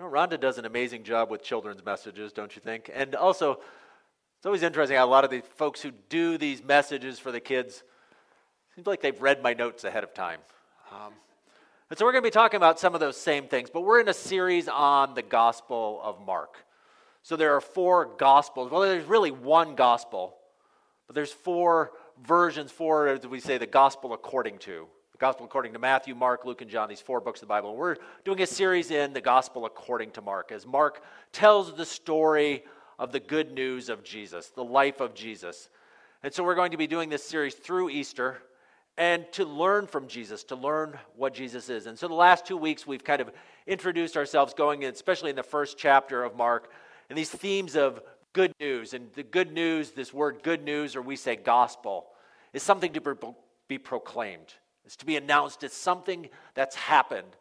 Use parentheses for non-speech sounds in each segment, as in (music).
Well, Rhonda does an amazing job with children's messages, don't you think? And also, it's always interesting how a lot of the folks who do these messages for the kids seems like they've read my notes ahead of time. Um, and so we're going to be talking about some of those same things, but we're in a series on the Gospel of Mark. So there are four Gospels. Well, there's really one Gospel, but there's four versions, four, as we say, the Gospel according to. Gospel according to Matthew, Mark, Luke, and John, these four books of the Bible. And we're doing a series in the Gospel according to Mark, as Mark tells the story of the good news of Jesus, the life of Jesus. And so we're going to be doing this series through Easter and to learn from Jesus, to learn what Jesus is. And so the last two weeks we've kind of introduced ourselves going in, especially in the first chapter of Mark, and these themes of good news. And the good news, this word good news, or we say gospel, is something to be proclaimed. It's to be announced. as something that's happened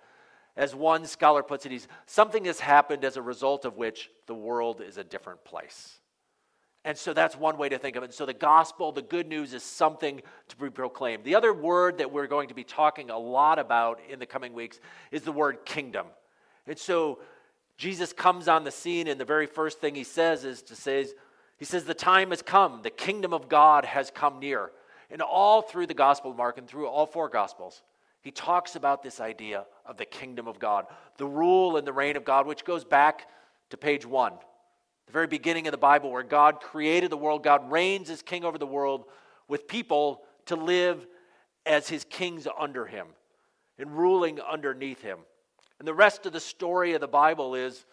as one scholar puts it, he's, something has happened as a result of which the world is a different place. And so that's one way to think of it. And so the gospel, the good news, is something to be proclaimed. The other word that we're going to be talking a lot about in the coming weeks is the word kingdom. And so Jesus comes on the scene, and the very first thing he says is to say, he says, The time has come, the kingdom of God has come near. And all through the Gospel of Mark and through all four Gospels, he talks about this idea of the kingdom of God, the rule and the reign of God, which goes back to page one, the very beginning of the Bible, where God created the world. God reigns as king over the world with people to live as his kings under him and ruling underneath him. And the rest of the story of the Bible is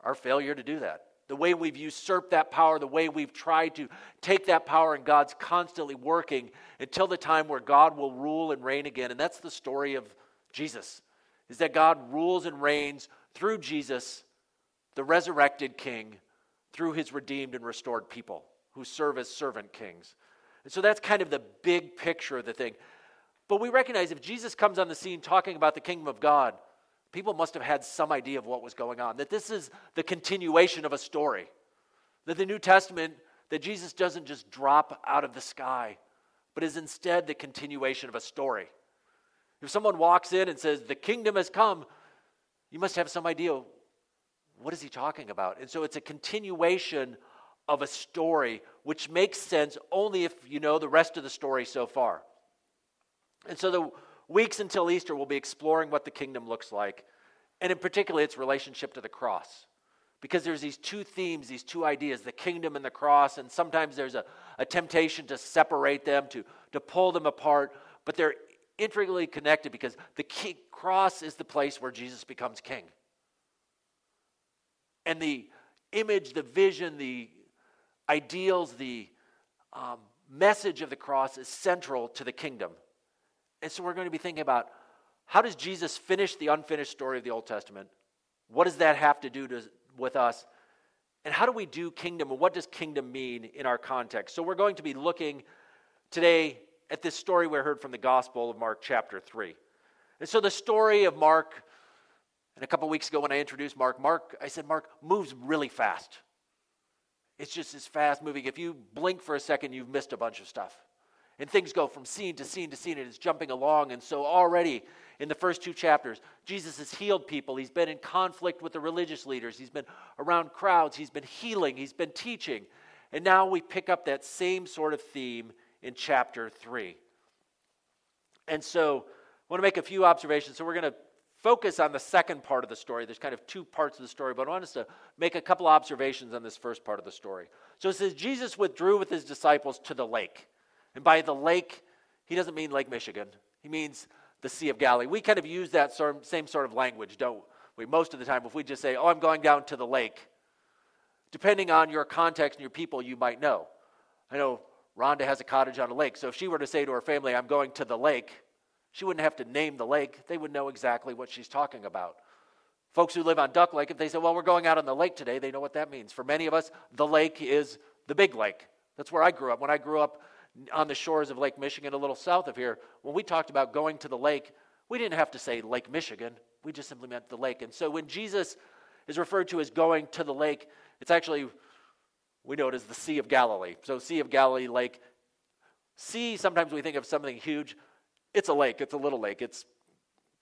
our failure to do that the way we've usurped that power, the way we've tried to take that power, and God's constantly working until the time where God will rule and reign again. And that's the story of Jesus, is that God rules and reigns through Jesus, the resurrected king, through his redeemed and restored people who serve as servant kings. And so that's kind of the big picture of the thing. But we recognize if Jesus comes on the scene talking about the kingdom of God, people must have had some idea of what was going on, that this is the continuation of a story. That the New Testament, that Jesus doesn't just drop out of the sky, but is instead the continuation of a story. If someone walks in and says, The kingdom has come, you must have some idea what is he talking about? And so it's a continuation of a story which makes sense only if you know the rest of the story so far. And so the weeks until Easter, we'll be exploring what the kingdom looks like, and in particular, its relationship to the cross. Because there's these two themes, these two ideas, the kingdom and the cross, and sometimes there's a, a temptation to separate them, to, to pull them apart, but they're intricately connected because the key, cross is the place where Jesus becomes king. And the image, the vision, the ideals, the um, message of the cross is central to the kingdom. And so we're going to be thinking about how does Jesus finish the unfinished story of the Old Testament? What does that have to do to, with us? And how do we do kingdom? And what does kingdom mean in our context? So we're going to be looking today at this story we heard from the Gospel of Mark, chapter 3. And so the story of Mark, and a couple weeks ago when I introduced Mark, Mark, I said, Mark moves really fast. It's just as fast moving. If you blink for a second, you've missed a bunch of stuff. And things go from scene to scene to scene, and it's jumping along. And so, already in the first two chapters, Jesus has healed people. He's been in conflict with the religious leaders. He's been around crowds. He's been healing. He's been teaching. And now we pick up that same sort of theme in chapter 3. And so, I want to make a few observations. So, we're going to focus on the second part of the story. There's kind of two parts of the story, but I want us to make a couple observations on this first part of the story. So, it says Jesus withdrew with his disciples to the lake. And by the lake, he doesn't mean Lake Michigan, he means the Sea of Galilee. We kind of use that same sort of language, don't we? Most of the time, if we just say, Oh, I'm going down to the lake, depending on your context and your people, you might know. I know Rhonda has a cottage on a lake, so if she were to say to her family, I'm going to the lake, she wouldn't have to name the lake. They would know exactly what she's talking about. Folks who live on Duck Lake, if they say, Well, we're going out on the lake today, they know what that means. For many of us, the lake is the big lake. That's where I grew up. When I grew up on the shores of Lake Michigan, a little south of here, when we talked about going to the lake, we didn't have to say Lake Michigan. We just simply meant the lake. And so when Jesus is referred to as going to the lake, it's actually, we know it as the Sea of Galilee. So, Sea of Galilee, lake. Sea, sometimes we think of something huge. It's a lake, it's a little lake. It's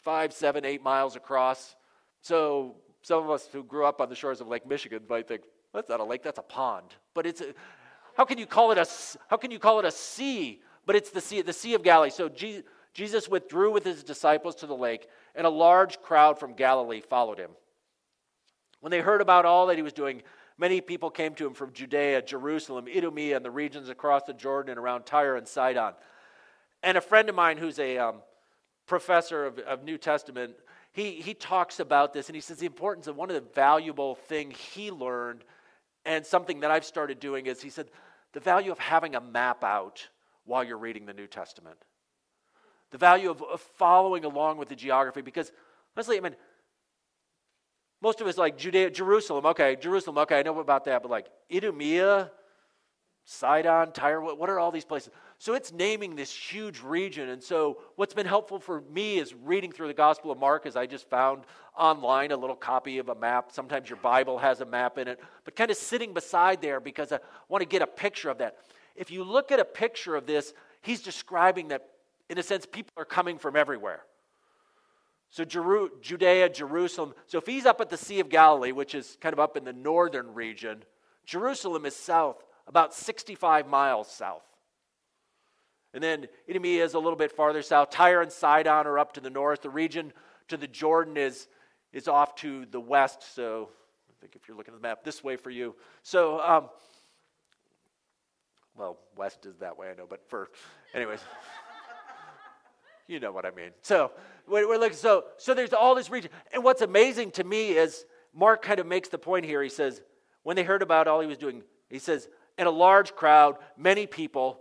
five, seven, eight miles across. So, some of us who grew up on the shores of Lake Michigan might think, that's not a lake, that's a pond. But it's a, how can you call it a, how can you call it a sea? But it's the sea, the Sea of Galilee. So Jesus withdrew with his disciples to the lake, and a large crowd from Galilee followed him. When they heard about all that he was doing, many people came to him from Judea, Jerusalem, Idumea, and the regions across the Jordan and around Tyre and Sidon. And a friend of mine who's a um, professor of, of New Testament, he, he talks about this and he says the importance of one of the valuable things he learned and something that I've started doing is he said the value of having a map out while you're reading the New Testament. The value of, of following along with the geography because honestly, I mean, most of us like Judea, Jerusalem, okay, Jerusalem, okay, I know about that, but like Idumea, Sidon, Tyre, what, what are all these places? So it's naming this huge region. And so what's been helpful for me is reading through the Gospel of Mark, as I just found online a little copy of a map. Sometimes your Bible has a map in it, but kind of sitting beside there because I want to get a picture of that. If you look at a picture of this, he's describing that, in a sense, people are coming from everywhere. So Jeru- Judea, Jerusalem. So if he's up at the Sea of Galilee, which is kind of up in the northern region, Jerusalem is south, about 65 miles south. And then Idumea is a little bit farther south. Tyre and Sidon are up to the north. The region to the Jordan is, is off to the west. So I think if you're looking at the map, this way for you. So, um, well, west is that way, I know, but for, anyways, (laughs) you know what I mean. So we're, looking, so, so there's all this region. And what's amazing to me is Mark kind of makes the point here. He says, when they heard about all he was doing, he says, in a large crowd, many people,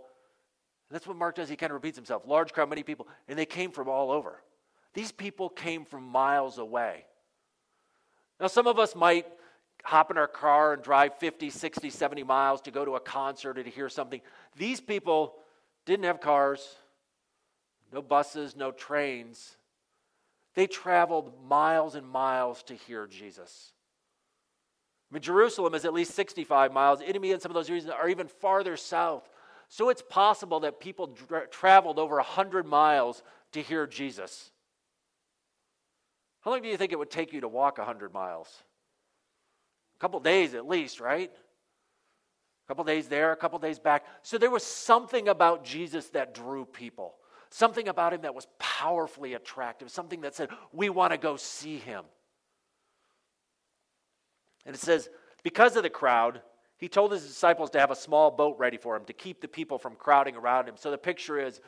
that's what Mark does. He kind of repeats himself. Large crowd, many people. And they came from all over. These people came from miles away. Now, some of us might hop in our car and drive 50, 60, 70 miles to go to a concert or to hear something. These people didn't have cars, no buses, no trains. They traveled miles and miles to hear Jesus. Mean, Jerusalem is at least 65 miles. Idumea and some of those regions are even farther south. So it's possible that people dra- traveled over 100 miles to hear Jesus. How long do you think it would take you to walk 100 miles? A couple days at least, right? A couple days there, a couple days back. So there was something about Jesus that drew people. Something about him that was powerfully attractive. Something that said, we want to go see him. And it says, because of the crowd, he told his disciples to have a small boat ready for him to keep the people from crowding around him. So the picture is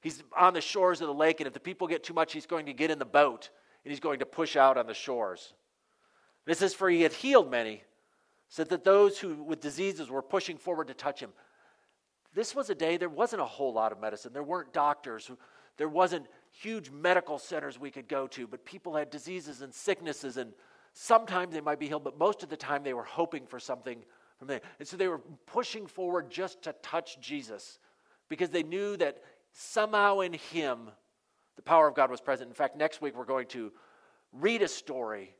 he's on the shores of the lake, and if the people get too much, he's going to get in the boat and he's going to push out on the shores. This is for he had healed many, so that those who with diseases were pushing forward to touch him. This was a day there wasn't a whole lot of medicine. There weren't doctors. There wasn't huge medical centers we could go to, but people had diseases and sicknesses, and sometimes they might be healed, but most of the time they were hoping for something from there. And so they were pushing forward just to touch Jesus because they knew that somehow in him the power of God was present. In fact, next week we're going to read a story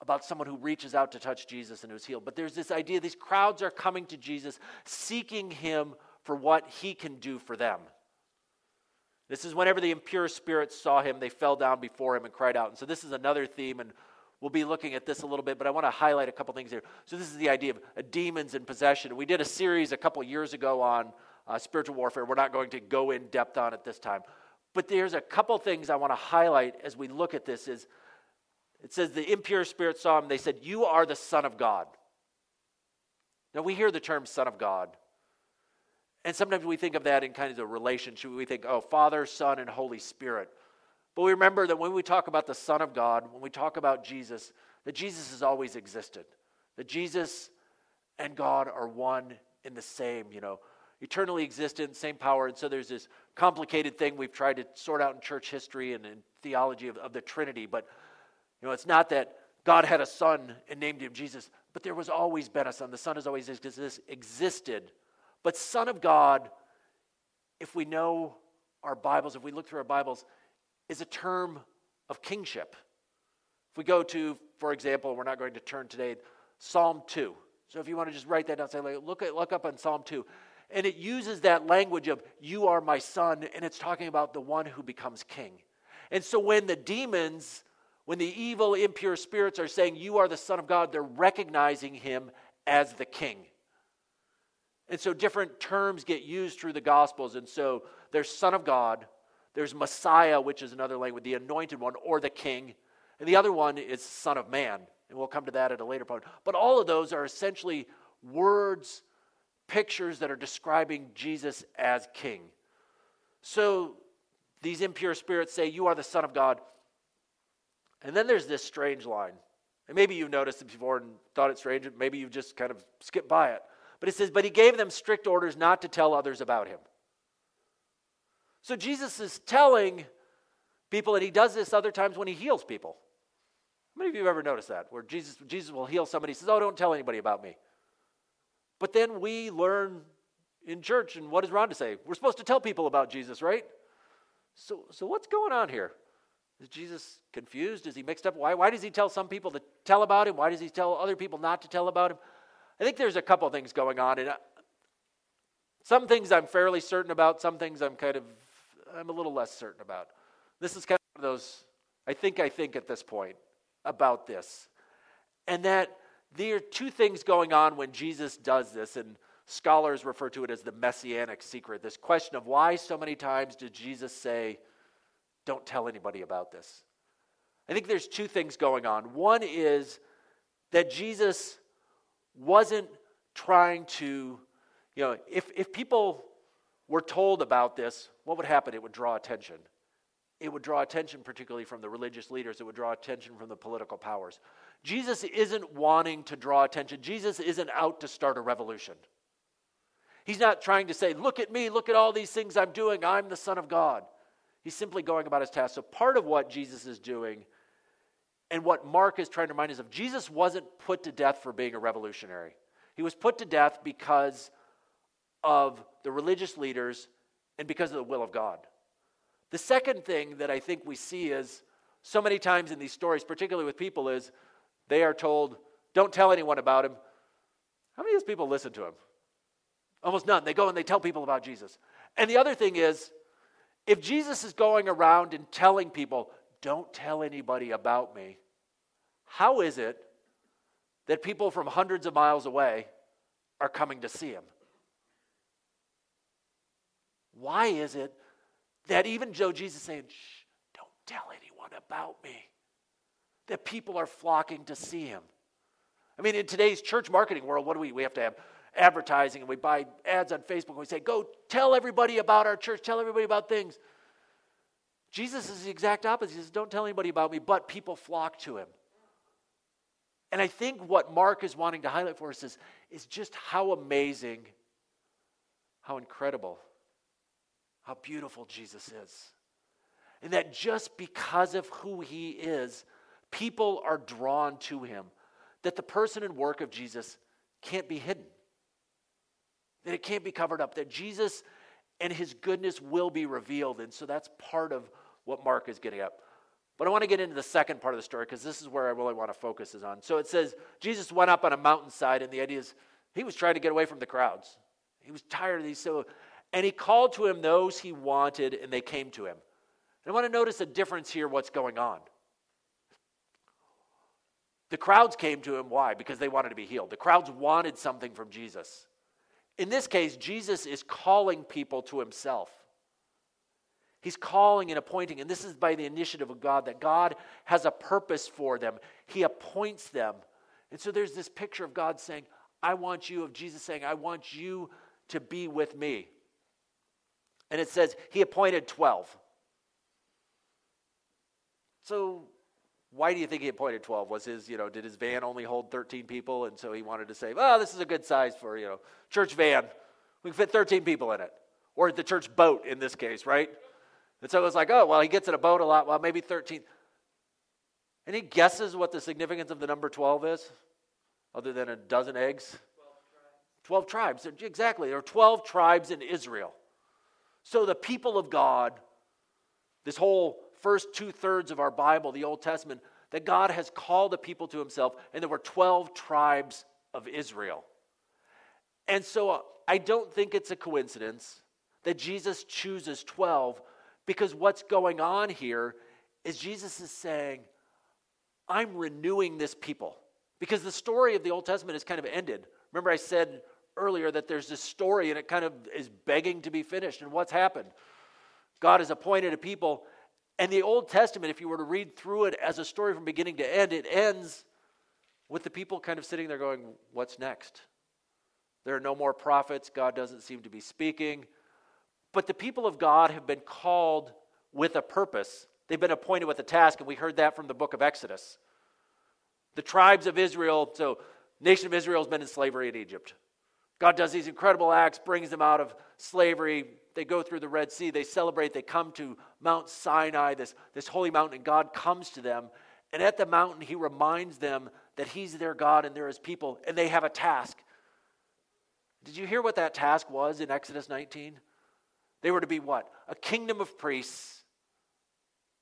about someone who reaches out to touch Jesus and who's healed. But there's this idea these crowds are coming to Jesus, seeking him for what he can do for them. This is whenever the impure spirits saw him, they fell down before him and cried out. And so this is another theme, and we'll be looking at this a little bit, but I want to highlight a couple things here. So this is the idea of uh, demons and possession. We did a series a couple years ago on uh, spiritual warfare. We're not going to go in depth on it this time. But there's a couple things I want to highlight as we look at this is it says the impure spirit saw him, they said, You are the Son of God. Now we hear the term Son of God. And sometimes we think of that in kind of the relationship. We think, oh, Father, Son, and Holy Spirit. But we remember that when we talk about the Son of God, when we talk about Jesus, that Jesus has always existed. That Jesus and God are one in the same, you know, eternally existent, same power. And so there's this complicated thing we've tried to sort out in church history and in theology of, of the Trinity. But, you know, it's not that God had a son and named him Jesus, but there was always been a son. The son has always existed. But Son of God, if we know our Bibles, if we look through our Bibles, is a term of kingship. If we go to, for example, we're not going to turn today, Psalm 2. So if you want to just write that down, say, look, at, look up on Psalm 2. And it uses that language of, you are my son, and it's talking about the one who becomes king. And so when the demons When the evil, impure spirits are saying, You are the Son of God, they're recognizing him as the King. And so different terms get used through the Gospels. And so there's Son of God, there's Messiah, which is another language, the anointed one, or the King. And the other one is Son of Man. And we'll come to that at a later point. But all of those are essentially words, pictures that are describing Jesus as King. So these impure spirits say, You are the Son of God. And then there's this strange line. And maybe you've noticed it before and thought it strange. Maybe you've just kind of skipped by it. But it says, But he gave them strict orders not to tell others about him. So Jesus is telling people, and he does this other times when he heals people. How many of you have ever noticed that? Where Jesus, Jesus will heal somebody, he says, Oh, don't tell anybody about me. But then we learn in church, and what does Rhonda say? We're supposed to tell people about Jesus, right? So, so what's going on here? Is Jesus confused? Is he mixed up? Why, why does he tell some people to tell about him? Why does he tell other people not to tell about him? I think there's a couple things going on. And uh, some things I'm fairly certain about, some things I'm kind of, I'm a little less certain about. This is kind of those, I think I think at this point about this. And that there are two things going on when Jesus does this. And scholars refer to it as the messianic secret this question of why so many times did Jesus say, don't tell anybody about this. I think there's two things going on. One is that Jesus wasn't trying to, you know, if, if people were told about this, what would happen? It would draw attention. It would draw attention, particularly from the religious leaders. It would draw attention from the political powers. Jesus isn't wanting to draw attention. Jesus isn't out to start a revolution. He's not trying to say, Look at me, look at all these things I'm doing. I'm the Son of God. He's simply going about his task. So, part of what Jesus is doing and what Mark is trying to remind us of, Jesus wasn't put to death for being a revolutionary. He was put to death because of the religious leaders and because of the will of God. The second thing that I think we see is so many times in these stories, particularly with people, is they are told, don't tell anyone about him. How many of those people listen to him? Almost none. They go and they tell people about Jesus. And the other thing is, if Jesus is going around and telling people, don't tell anybody about me, how is it that people from hundreds of miles away are coming to see him? Why is it that even Joe Jesus saying, Shh, don't tell anyone about me, that people are flocking to see him? I mean, in today's church marketing world, what do we? We have to have advertising and we buy ads on Facebook and we say, go tell everybody about our church, tell everybody about things. Jesus is the exact opposite. He says, don't tell anybody about me, but people flock to him. And I think what Mark is wanting to highlight for us is, is just how amazing, how incredible, how beautiful Jesus is. And that just because of who he is, people are drawn to him. That the person and work of Jesus can't be hidden that it can't be covered up, that Jesus and his goodness will be revealed. And so that's part of what Mark is getting at. But I want to get into the second part of the story because this is where I really want to focus is on. So it says Jesus went up on a mountainside, and the idea is he was trying to get away from the crowds. He was tired of these. So, and he called to him those he wanted, and they came to him. And I want to notice a difference here. What's going on? The crowds came to him. Why? Because they wanted to be healed. The crowds wanted something from Jesus. In this case, Jesus is calling people to himself. He's calling and appointing, and this is by the initiative of God, that God has a purpose for them. He appoints them. And so there's this picture of God saying, I want you, of Jesus saying, I want you to be with me. And it says, He appointed 12. So why do you think he appointed 12? Was his, you know, did his van only hold 13 people? And so he wanted to say, oh, this is a good size for, you know, church van. We can fit 13 people in it. Or the church boat in this case, right? And so it was like, oh, well, he gets in a boat a lot. Well, maybe 13. Any guesses what the significance of the number 12 is? Other than a dozen eggs? 12 tribes. 12 tribes. Exactly. There are 12 tribes in Israel. So the people of God, this whole first two thirds of our Bible, the Old Testament, that God has called the people to himself, and there were 12 tribes of Israel. And so uh, I don't think it's a coincidence that Jesus chooses 12 because what's going on here is Jesus is saying, I'm renewing this people. Because the story of the Old Testament is kind of ended. Remember, I said earlier that there's this story and it kind of is begging to be finished. And what's happened? God has appointed a people. And the Old Testament, if you were to read through it as a story from beginning to end, it ends with the people kind of sitting there going, What's next? There are no more prophets. God doesn't seem to be speaking. But the people of God have been called with a purpose. They've been appointed with a task, and we heard that from the book of Exodus. The tribes of Israel, so nation of Israel has been in slavery in Egypt. God does these incredible acts, brings them out of slavery. They go through the Red Sea, they celebrate, they come to Mount Sinai, this, this holy mountain, and God comes to them. And at the mountain, He reminds them that He's their God and they're His people, and they have a task. Did you hear what that task was in Exodus 19? They were to be what? A kingdom of priests,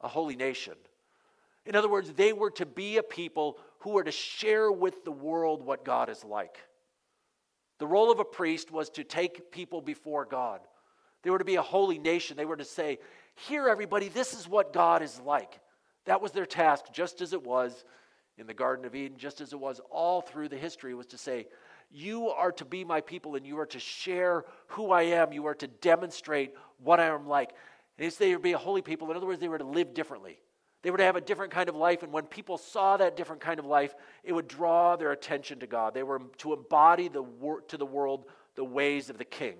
a holy nation. In other words, they were to be a people who were to share with the world what God is like. The role of a priest was to take people before God. They were to be a holy nation. They were to say, Here, everybody, this is what God is like. That was their task, just as it was in the Garden of Eden, just as it was all through the history, was to say, You are to be my people and you are to share who I am. You are to demonstrate what I am like. And they were to be a holy people. In other words, they were to live differently. They were to have a different kind of life, and when people saw that different kind of life, it would draw their attention to God. They were to embody the wor- to the world the ways of the King.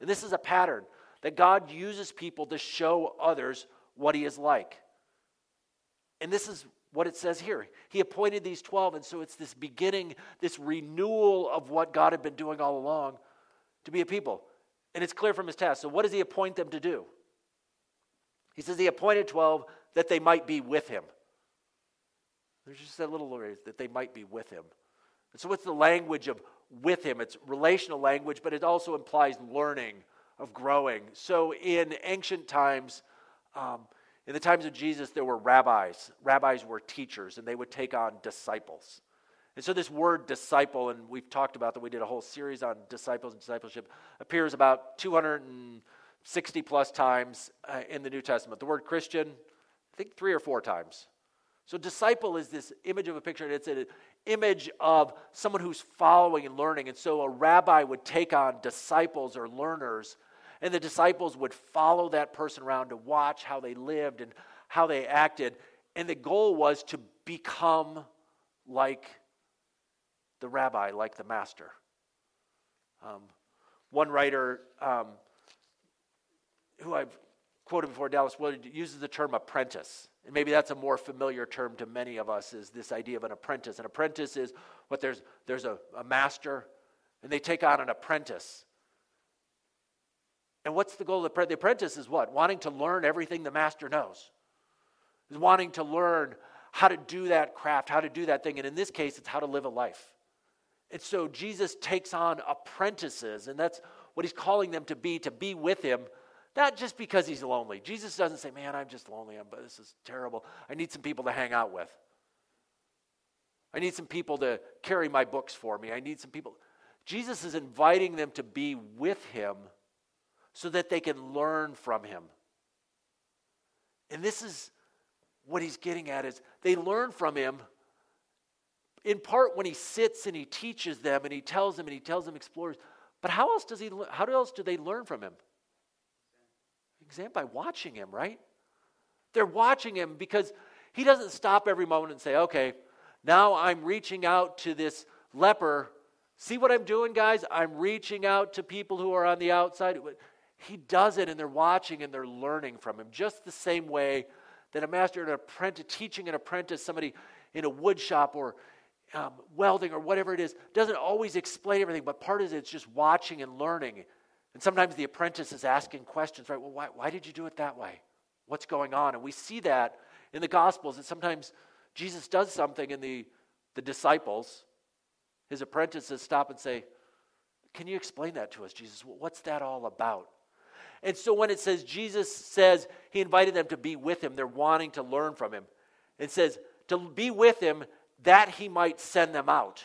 And this is a pattern that God uses people to show others what He is like. And this is what it says here. He appointed these 12, and so it's this beginning, this renewal of what God had been doing all along to be a people. And it's clear from his task. So, what does he appoint them to do? He says he appointed 12 that they might be with him. There's just that little word that they might be with him. And so, what's the language of with him? It's relational language, but it also implies learning, of growing. So, in ancient times, um, in the times of Jesus, there were rabbis. Rabbis were teachers, and they would take on disciples. And so, this word disciple, and we've talked about that, we did a whole series on disciples and discipleship, appears about 260 plus times uh, in the New Testament. The word Christian, Think three or four times. So, disciple is this image of a picture, and it's an image of someone who's following and learning. And so, a rabbi would take on disciples or learners, and the disciples would follow that person around to watch how they lived and how they acted. And the goal was to become like the rabbi, like the master. Um, one writer um, who I've quoted before, Dallas Willard, uses the term apprentice. And maybe that's a more familiar term to many of us is this idea of an apprentice. An apprentice is what there's, there's a, a master, and they take on an apprentice. And what's the goal of the, the apprentice is what? Wanting to learn everything the master knows. Is wanting to learn how to do that craft, how to do that thing. And in this case, it's how to live a life. And so Jesus takes on apprentices, and that's what he's calling them to be, to be with him not just because he's lonely. Jesus doesn't say, Man, I'm just lonely. I'm, this is terrible. I need some people to hang out with. I need some people to carry my books for me. I need some people. Jesus is inviting them to be with him so that they can learn from him. And this is what he's getting at is they learn from him in part when he sits and he teaches them and he tells them and he tells them explorers. But how else does he how else do they learn from him? Exam by watching him, right? They're watching him because he doesn't stop every moment and say, okay, now I'm reaching out to this leper. See what I'm doing, guys? I'm reaching out to people who are on the outside. He does it, and they're watching and they're learning from him, just the same way that a master, and an apprentice, teaching an apprentice, somebody in a wood shop or um, welding or whatever it is, doesn't always explain everything, but part of it is just watching and learning. And sometimes the apprentice is asking questions, right? Well, why, why did you do it that way? What's going on? And we see that in the Gospels that sometimes Jesus does something and the, the disciples, his apprentices, stop and say, Can you explain that to us, Jesus? What's that all about? And so when it says Jesus says he invited them to be with him, they're wanting to learn from him. It says to be with him that he might send them out.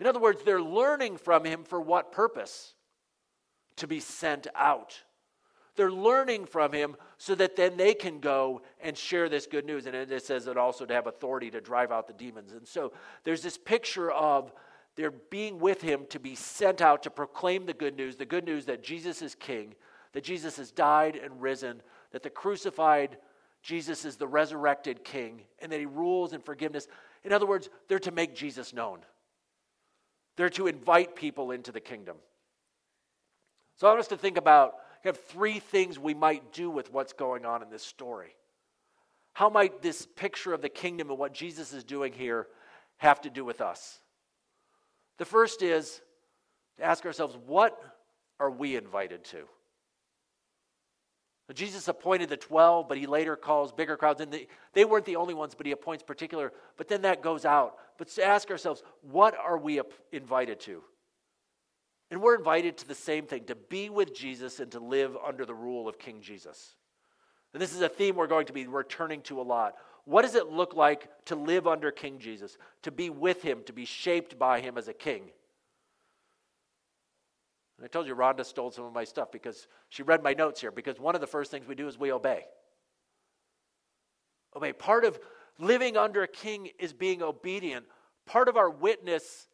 In other words, they're learning from him for what purpose? To be sent out. They're learning from him so that then they can go and share this good news. And it says that also to have authority to drive out the demons. And so there's this picture of they're being with him to be sent out to proclaim the good news the good news that Jesus is king, that Jesus has died and risen, that the crucified Jesus is the resurrected king, and that he rules in forgiveness. In other words, they're to make Jesus known, they're to invite people into the kingdom. So I want us to think about have three things we might do with what's going on in this story. How might this picture of the kingdom and what Jesus is doing here have to do with us? The first is to ask ourselves, what are we invited to? Jesus appointed the 12, but he later calls bigger crowds. And they, they weren't the only ones, but he appoints particular. But then that goes out. But to ask ourselves, what are we invited to? And we're invited to the same thing to be with Jesus and to live under the rule of King Jesus. And this is a theme we're going to be returning to a lot. What does it look like to live under King Jesus, to be with him, to be shaped by him as a king? And I told you Rhonda stole some of my stuff because she read my notes here, because one of the first things we do is we obey. Obey. Part of living under a king is being obedient. Part of our witness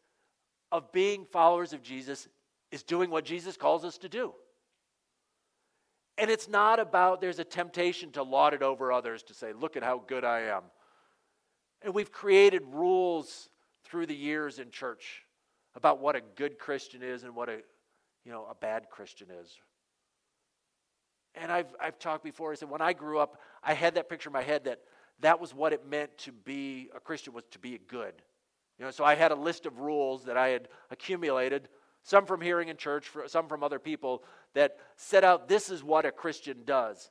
of being followers of Jesus is doing what Jesus calls us to do. And it's not about there's a temptation to laud it over others, to say, look at how good I am. And we've created rules through the years in church about what a good Christian is and what a you know a bad Christian is. And I've I've talked before, I said when I grew up, I had that picture in my head that that was what it meant to be a Christian was to be good. You know, so I had a list of rules that I had accumulated some from hearing in church, some from other people, that set out this is what a Christian does.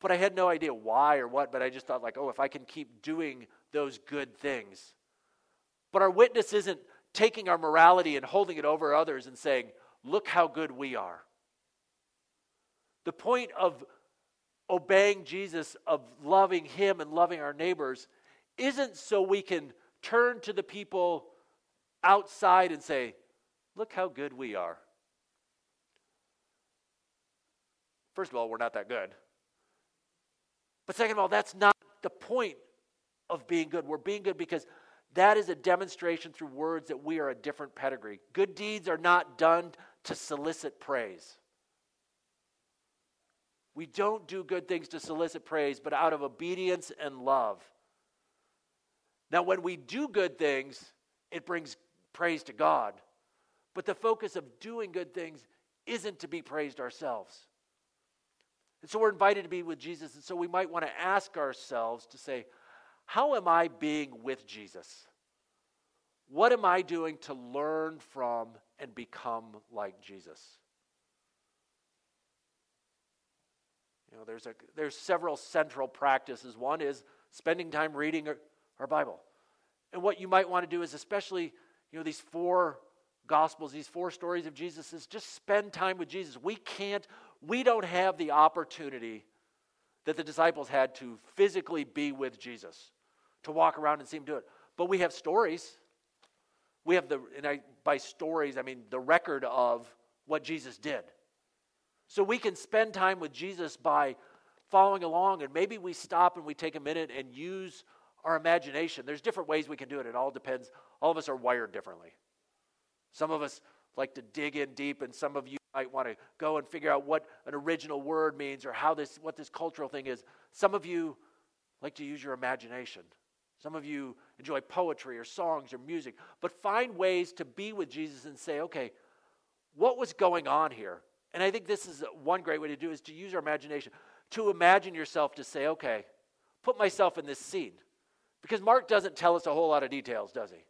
But I had no idea why or what, but I just thought, like, oh, if I can keep doing those good things. But our witness isn't taking our morality and holding it over others and saying, look how good we are. The point of obeying Jesus, of loving Him and loving our neighbors, isn't so we can turn to the people outside and say, Look how good we are. First of all, we're not that good. But second of all, that's not the point of being good. We're being good because that is a demonstration through words that we are a different pedigree. Good deeds are not done to solicit praise. We don't do good things to solicit praise, but out of obedience and love. Now, when we do good things, it brings praise to God. But the focus of doing good things isn't to be praised ourselves. And so we're invited to be with Jesus. And so we might want to ask ourselves to say, how am I being with Jesus? What am I doing to learn from and become like Jesus? You know, there's, a, there's several central practices. One is spending time reading our, our Bible. And what you might want to do is, especially, you know, these four Gospels, these four stories of Jesus, is just spend time with Jesus. We can't, we don't have the opportunity that the disciples had to physically be with Jesus, to walk around and see him do it. But we have stories. We have the, and I, by stories, I mean the record of what Jesus did. So we can spend time with Jesus by following along, and maybe we stop and we take a minute and use our imagination. There's different ways we can do it. It all depends. All of us are wired differently. Some of us like to dig in deep, and some of you might want to go and figure out what an original word means or how this, what this cultural thing is. Some of you like to use your imagination. Some of you enjoy poetry or songs or music, but find ways to be with Jesus and say, okay, what was going on here? And I think this is one great way to do is to use our imagination, to imagine yourself to say, okay, put myself in this scene. Because Mark doesn't tell us a whole lot of details, does he?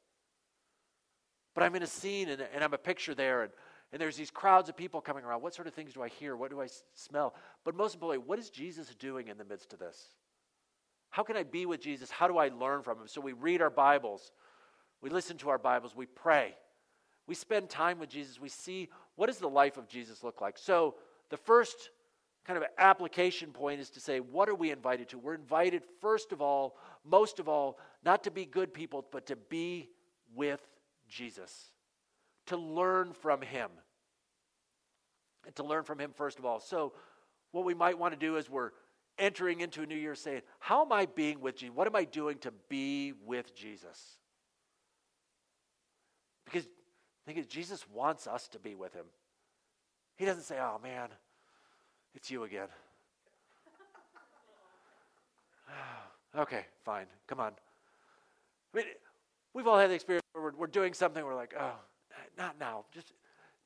But I'm in a scene and, and I'm a picture there, and, and there's these crowds of people coming around. What sort of things do I hear? What do I s- smell? But most importantly, what is Jesus doing in the midst of this? How can I be with Jesus? How do I learn from him? So we read our Bibles, we listen to our Bibles, we pray, we spend time with Jesus, we see what does the life of Jesus look like. So the first kind of application point is to say, what are we invited to? We're invited, first of all, most of all, not to be good people, but to be with Jesus, to learn from him. And to learn from him, first of all. So, what we might want to do is we're entering into a new year saying, How am I being with Jesus? What am I doing to be with Jesus? Because thing is, Jesus wants us to be with him. He doesn't say, Oh man, it's you again. (sighs) okay, fine. Come on. I mean, we've all had the experience where we're, we're doing something, we're like, Oh, not now. Just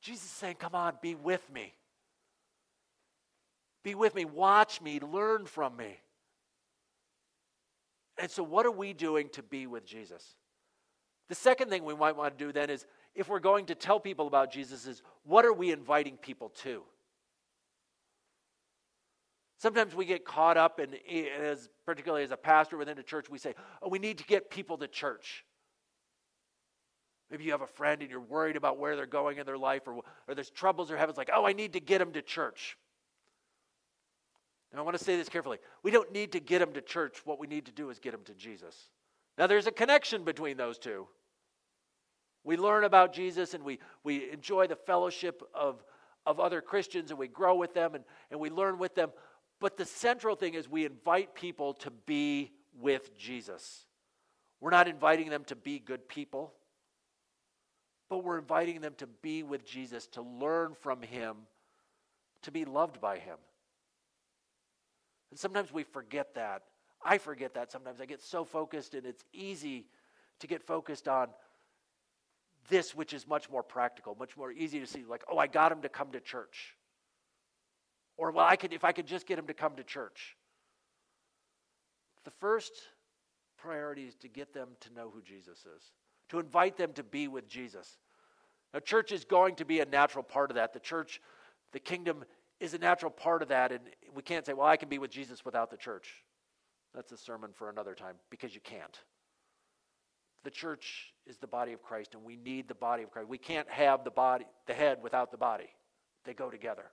Jesus saying, Come on, be with me. Be with me, watch me, learn from me. And so, what are we doing to be with Jesus? The second thing we might want to do then is if we're going to tell people about Jesus, is what are we inviting people to? Sometimes we get caught up in, as particularly as a pastor within a church, we say, oh, we need to get people to church. Maybe you have a friend and you're worried about where they're going in their life or, or there's troubles or heaven's like, oh, I need to get them to church. And I want to say this carefully. We don't need to get them to church. What we need to do is get them to Jesus. Now, there's a connection between those two. We learn about Jesus and we, we enjoy the fellowship of, of other Christians and we grow with them and, and we learn with them. But the central thing is we invite people to be with Jesus. We're not inviting them to be good people, but we're inviting them to be with Jesus, to learn from him, to be loved by him. And sometimes we forget that. I forget that sometimes. I get so focused, and it's easy to get focused on this, which is much more practical, much more easy to see. Like, oh, I got him to come to church. Or, well, I could, if I could just get him to come to church. The first priority is to get them to know who Jesus is, to invite them to be with Jesus. Now, church is going to be a natural part of that. The church, the kingdom is a natural part of that. And we can't say, well, I can be with Jesus without the church. That's a sermon for another time because you can't. The church is the body of Christ, and we need the body of Christ. We can't have the body, the head without the body. They go together.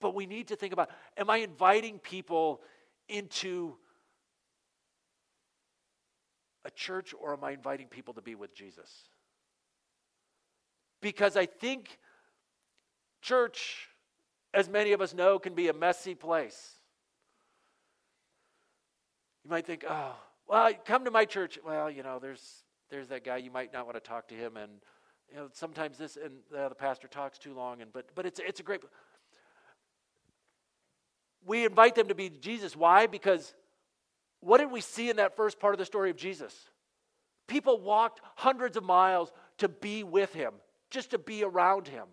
But we need to think about am I inviting people into a church or am I inviting people to be with Jesus? Because I think church as many of us know, can be a messy place. You might think, oh, well, come to my church. Well, you know, there's there's that guy. You might not want to talk to him, and you know, sometimes this and the pastor talks too long. And but but it's it's a great. We invite them to be Jesus. Why? Because what did we see in that first part of the story of Jesus? People walked hundreds of miles to be with him, just to be around him.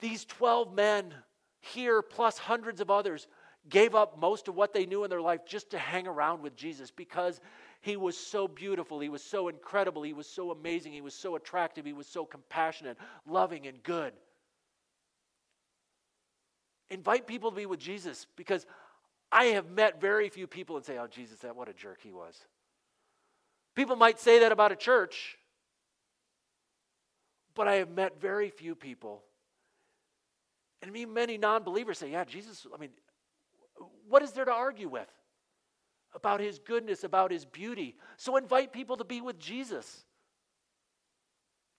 These 12 men here, plus hundreds of others, gave up most of what they knew in their life just to hang around with Jesus because he was so beautiful. He was so incredible. He was so amazing. He was so attractive. He was so compassionate, loving, and good. Invite people to be with Jesus because I have met very few people and say, Oh, Jesus, that what a jerk he was. People might say that about a church, but I have met very few people and many non believers say, yeah, Jesus, I mean, what is there to argue with? About his goodness, about his beauty. So invite people to be with Jesus.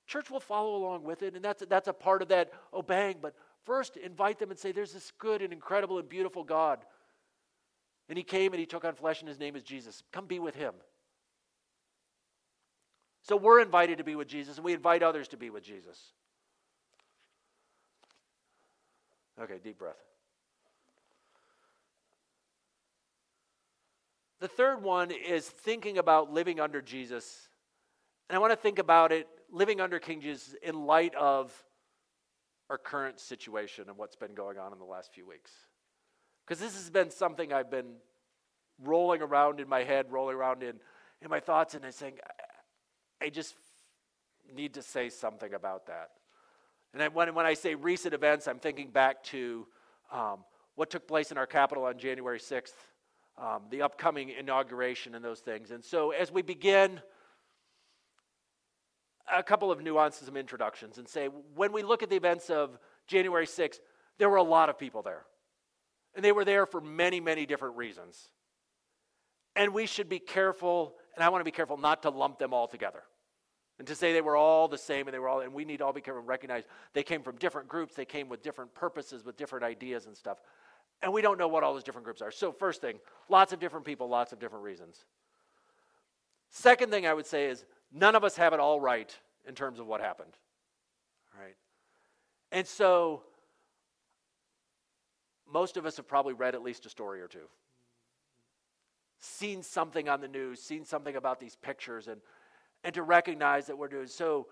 Church will follow along with it, and that's, that's a part of that obeying. But first, invite them and say, There's this good and incredible and beautiful God. And he came and he took on flesh, and his name is Jesus. Come be with him. So we're invited to be with Jesus, and we invite others to be with Jesus. Okay, deep breath. The third one is thinking about living under Jesus. And I want to think about it, living under King Jesus, in light of our current situation and what's been going on in the last few weeks. Because this has been something I've been rolling around in my head, rolling around in, in my thoughts, and I'm saying, I just need to say something about that. And when, when I say recent events, I'm thinking back to um, what took place in our Capitol on January 6th, um, the upcoming inauguration, and those things. And so as we begin, a couple of nuances and introductions, and say when we look at the events of January 6th, there were a lot of people there. And they were there for many, many different reasons. And we should be careful, and I want to be careful not to lump them all together. And to say they were all the same and they were all, and we need to all be and recognize they came from different groups, they came with different purposes, with different ideas and stuff. And we don't know what all those different groups are. So, first thing, lots of different people, lots of different reasons. Second thing I would say is none of us have it all right in terms of what happened. All right? And so, most of us have probably read at least a story or two, seen something on the news, seen something about these pictures, and and to recognize that we're doing so,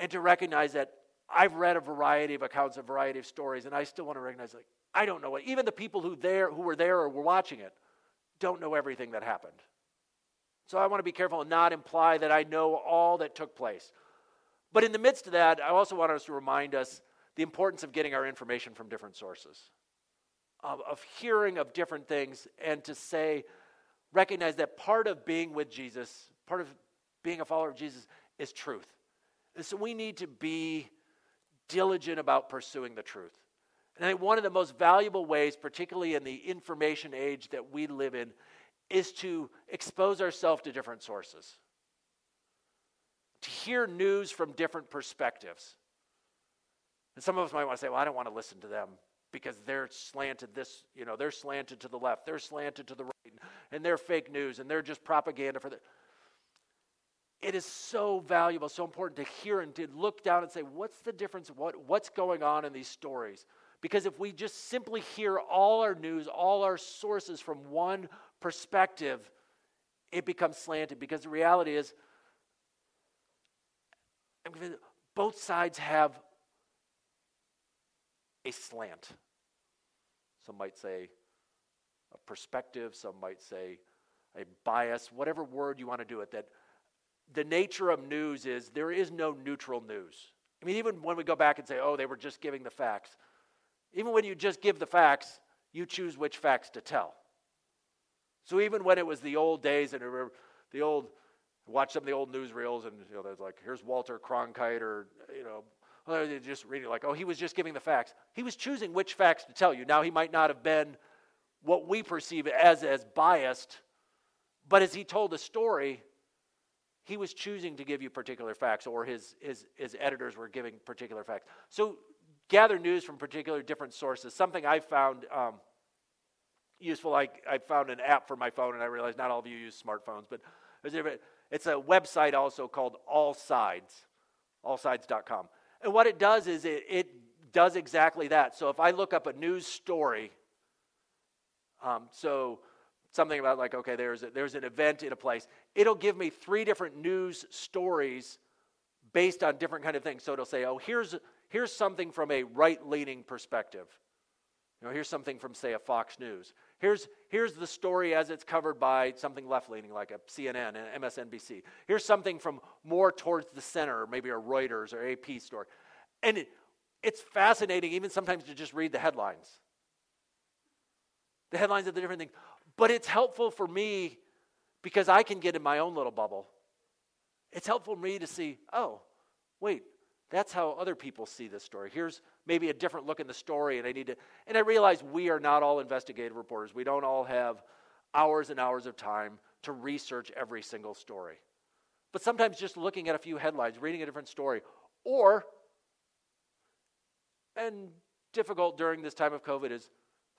and to recognize that I've read a variety of accounts, a variety of stories, and I still want to recognize like I don't know what even the people who there who were there or were watching it don't know everything that happened. So I want to be careful and not imply that I know all that took place. But in the midst of that, I also want us to remind us the importance of getting our information from different sources, of, of hearing of different things, and to say, recognize that part of being with Jesus, part of being a follower of Jesus is truth. And so we need to be diligent about pursuing the truth. And I think one of the most valuable ways, particularly in the information age that we live in, is to expose ourselves to different sources, to hear news from different perspectives. And some of us might want to say, well, I don't want to listen to them because they're slanted this, you know, they're slanted to the left, they're slanted to the right, and they're fake news, and they're just propaganda for the it is so valuable, so important to hear and to look down and say, what's the difference? What, what's going on in these stories? Because if we just simply hear all our news, all our sources from one perspective, it becomes slanted. Because the reality is, both sides have a slant. Some might say a perspective, some might say a bias, whatever word you want to do it, that the nature of news is there is no neutral news. I mean, even when we go back and say, oh, they were just giving the facts, even when you just give the facts, you choose which facts to tell. So even when it was the old days and the old, watch some of the old newsreels and you know, there's like, here's Walter Cronkite or, you know, they're just reading like, oh, he was just giving the facts. He was choosing which facts to tell you. Now, he might not have been what we perceive as as biased, but as he told a story, he was choosing to give you particular facts, or his, his, his editors were giving particular facts. So gather news from particular different sources. Something I found um, useful, I, I found an app for my phone, and I realized not all of you use smartphones, but it's a website also called All Sides, allsides.com. And what it does is it, it does exactly that. So if I look up a news story, um, so something about like okay there's a, there's an event in a place. It'll give me three different news stories based on different kind of things. So it'll say oh here's here's something from a right-leaning perspective. You know here's something from say a fox news. Here's here's the story as it's covered by something left-leaning like a cnn and msnbc here's something from more towards the center maybe a reuters or ap story and it, it's fascinating even sometimes to just read the headlines. The headlines of the different things but it's helpful for me because I can get in my own little bubble. It's helpful for me to see, oh, wait, that's how other people see this story. Here's maybe a different look in the story, and I need to. And I realize we are not all investigative reporters. We don't all have hours and hours of time to research every single story. But sometimes just looking at a few headlines, reading a different story, or, and difficult during this time of COVID is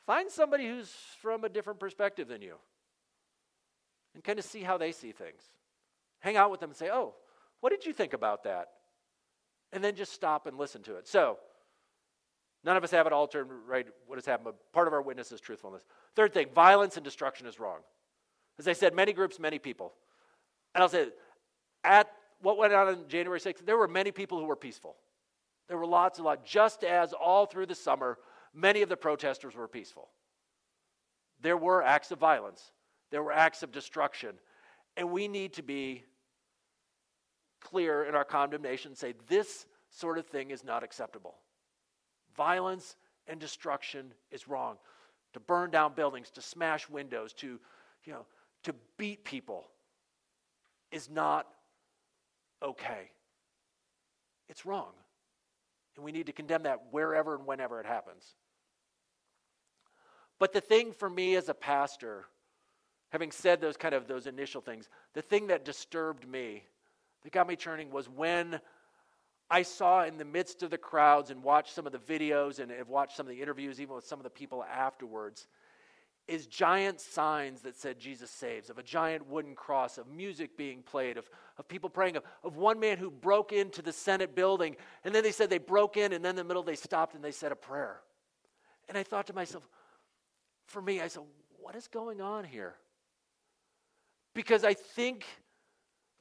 Find somebody who's from a different perspective than you and kind of see how they see things. Hang out with them and say, Oh, what did you think about that? And then just stop and listen to it. So, none of us have it all turned right what has happened, but part of our witness is truthfulness. Third thing violence and destruction is wrong. As I said, many groups, many people. And I'll say, at what went on on January 6th, there were many people who were peaceful. There were lots and lots, just as all through the summer, Many of the protesters were peaceful. There were acts of violence, there were acts of destruction. And we need to be clear in our condemnation and say this sort of thing is not acceptable. Violence and destruction is wrong. To burn down buildings, to smash windows, to, you know, to beat people is not okay. It's wrong. And we need to condemn that wherever and whenever it happens. But the thing for me as a pastor, having said those kind of those initial things, the thing that disturbed me, that got me churning was when I saw in the midst of the crowds and watched some of the videos and have watched some of the interviews, even with some of the people afterwards, is giant signs that said Jesus saves, of a giant wooden cross, of music being played, of, of people praying, of, of one man who broke into the Senate building, and then they said they broke in, and then in the middle they stopped and they said a prayer. And I thought to myself, for me, I said, what is going on here? Because I think,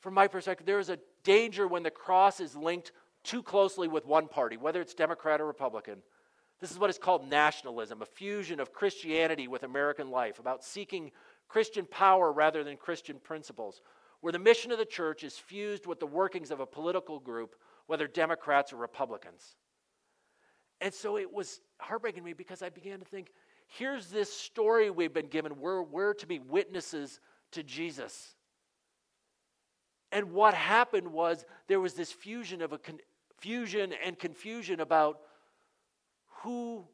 from my perspective, there is a danger when the cross is linked too closely with one party, whether it's Democrat or Republican. This is what is called nationalism, a fusion of Christianity with American life, about seeking Christian power rather than Christian principles, where the mission of the church is fused with the workings of a political group, whether Democrats or Republicans. And so it was heartbreaking to me because I began to think here's this story we've been given. We're, we're to be witnesses to Jesus. And what happened was there was this fusion of a, confusion and confusion about who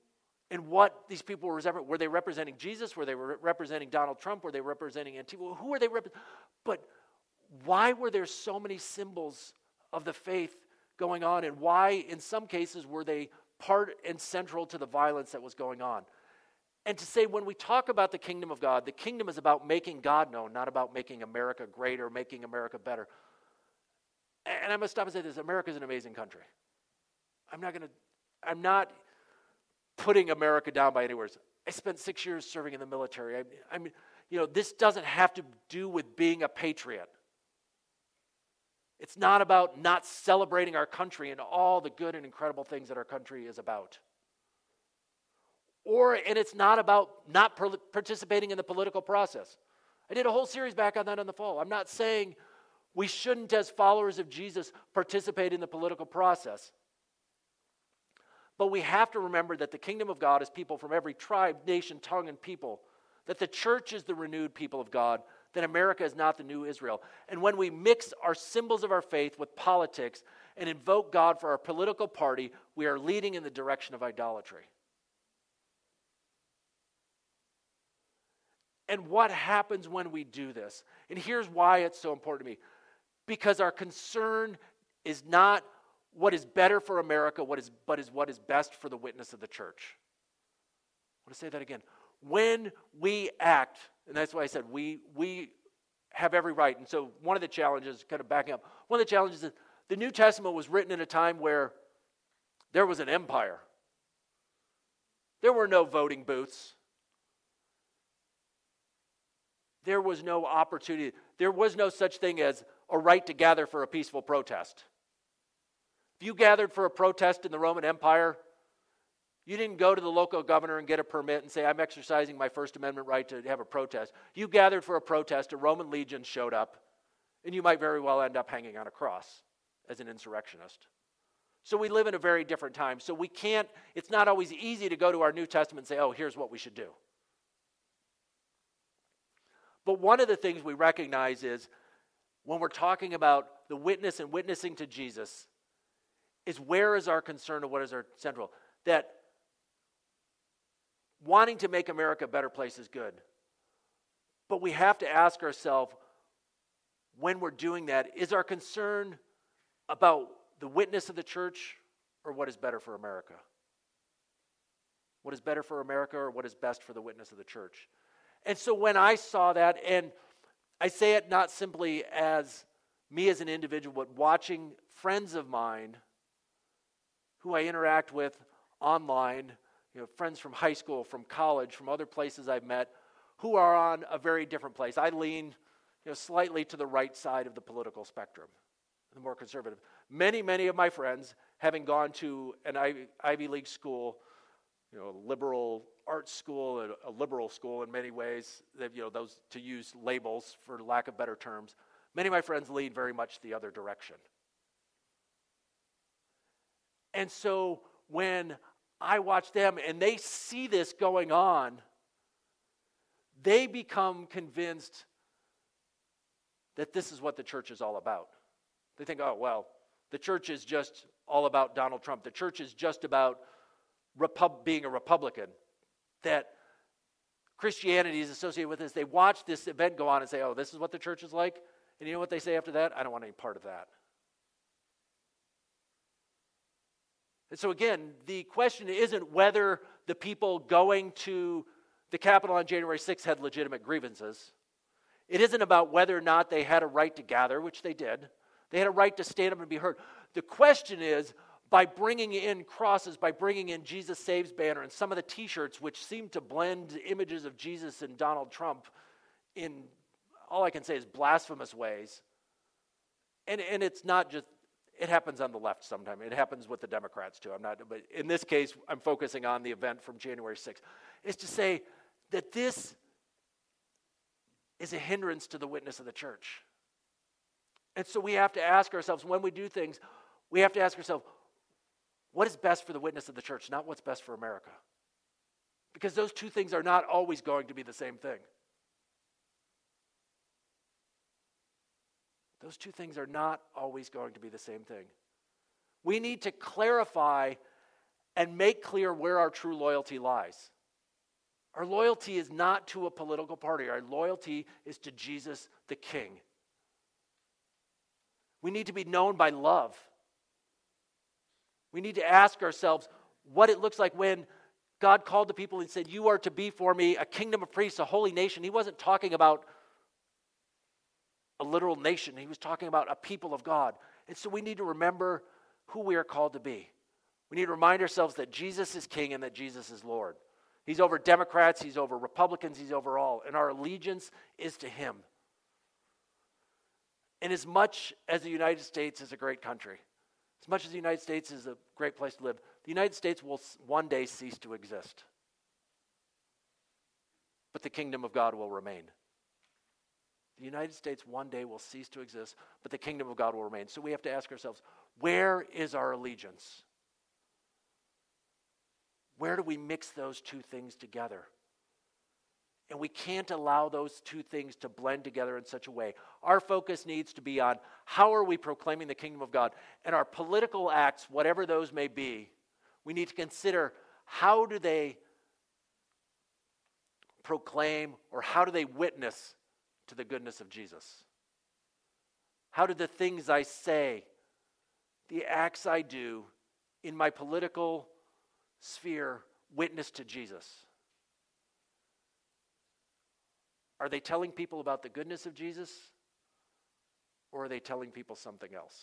and what these people were representing. Were they representing Jesus? Were they re- representing Donald Trump? Were they representing Antifa? Who were they representing? But why were there so many symbols of the faith going on? And why, in some cases, were they part and central to the violence that was going on? And to say, when we talk about the kingdom of God, the kingdom is about making God known, not about making America greater, making America better. And I must stop and say this America is an amazing country. I'm not going to, I'm not putting America down by any words. I spent six years serving in the military. I, I mean, you know, this doesn't have to do with being a patriot. It's not about not celebrating our country and all the good and incredible things that our country is about. Or, and it's not about not participating in the political process. I did a whole series back on that in the fall. I'm not saying we shouldn't, as followers of Jesus, participate in the political process. But we have to remember that the kingdom of God is people from every tribe, nation, tongue, and people. That the church is the renewed people of God. That America is not the new Israel. And when we mix our symbols of our faith with politics and invoke God for our political party, we are leading in the direction of idolatry. And what happens when we do this? And here's why it's so important to me because our concern is not what is better for America, what is, but is what is best for the witness of the church. I want to say that again. When we act, and that's why I said we, we have every right. And so, one of the challenges, kind of backing up, one of the challenges is the New Testament was written in a time where there was an empire. There were no voting booths. There was no opportunity. There was no such thing as a right to gather for a peaceful protest. If you gathered for a protest in the Roman Empire, you didn't go to the local governor and get a permit and say, I'm exercising my First Amendment right to have a protest. You gathered for a protest, a Roman legion showed up, and you might very well end up hanging on a cross as an insurrectionist. So we live in a very different time. So we can't, it's not always easy to go to our New Testament and say, oh, here's what we should do. But one of the things we recognize is when we're talking about the witness and witnessing to Jesus, is where is our concern and what is our central? That wanting to make America a better place is good. But we have to ask ourselves when we're doing that, is our concern about the witness of the church or what is better for America? What is better for America or what is best for the witness of the church? And so when I saw that, and I say it not simply as me as an individual, but watching friends of mine who I interact with online, you know, friends from high school, from college, from other places I've met, who are on a very different place. I lean, you know, slightly to the right side of the political spectrum, the more conservative. Many, many of my friends, having gone to an Ivy, League school, you know, liberal art school, a, a liberal school in many ways, you know, those to use labels for lack of better terms. Many of my friends lead very much the other direction. And so when I watch them and they see this going on, they become convinced that this is what the church is all about. They think, oh, well, the church is just all about Donald Trump. The church is just about Repub- being a Republican, that Christianity is associated with is they watch this event go on and say, oh, this is what the church is like. And you know what they say after that? I don't want any part of that. And so, again, the question isn't whether the people going to the Capitol on January 6th had legitimate grievances. It isn't about whether or not they had a right to gather, which they did. They had a right to stand up and be heard. The question is by bringing in crosses, by bringing in Jesus Saves banner and some of the t shirts, which seem to blend images of Jesus and Donald Trump in all I can say is blasphemous ways. And, and it's not just, it happens on the left sometimes. It happens with the Democrats too. I'm not, but in this case, I'm focusing on the event from January 6th. Is to say that this is a hindrance to the witness of the church. And so we have to ask ourselves when we do things, we have to ask ourselves, what is best for the witness of the church, not what's best for America? Because those two things are not always going to be the same thing. Those two things are not always going to be the same thing. We need to clarify and make clear where our true loyalty lies. Our loyalty is not to a political party, our loyalty is to Jesus the King. We need to be known by love. We need to ask ourselves what it looks like when God called the people and said, You are to be for me a kingdom of priests, a holy nation. He wasn't talking about a literal nation, he was talking about a people of God. And so we need to remember who we are called to be. We need to remind ourselves that Jesus is king and that Jesus is Lord. He's over Democrats, he's over Republicans, he's over all. And our allegiance is to him. And as much as the United States is a great country, as much as the United States is a great place to live, the United States will one day cease to exist. But the kingdom of God will remain. The United States one day will cease to exist, but the kingdom of God will remain. So we have to ask ourselves where is our allegiance? Where do we mix those two things together? And we can't allow those two things to blend together in such a way. Our focus needs to be on how are we proclaiming the kingdom of God? And our political acts, whatever those may be, we need to consider how do they proclaim or how do they witness to the goodness of Jesus? How do the things I say, the acts I do in my political sphere witness to Jesus? Are they telling people about the goodness of Jesus? Or are they telling people something else?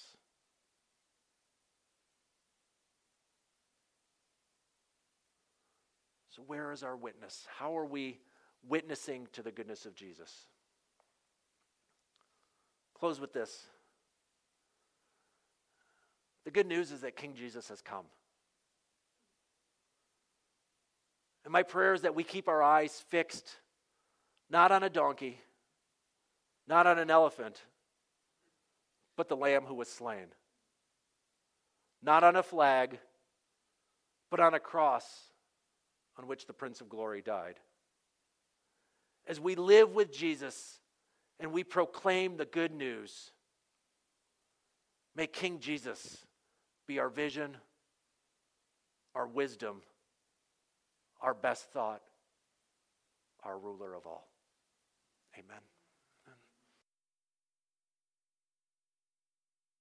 So, where is our witness? How are we witnessing to the goodness of Jesus? Close with this. The good news is that King Jesus has come. And my prayer is that we keep our eyes fixed not on a donkey, not on an elephant, but the Lamb who was slain. Not on a flag, but on a cross on which the Prince of Glory died. As we live with Jesus and we proclaim the good news, may King Jesus be our vision, our wisdom, our best thought, our ruler of all. Amen.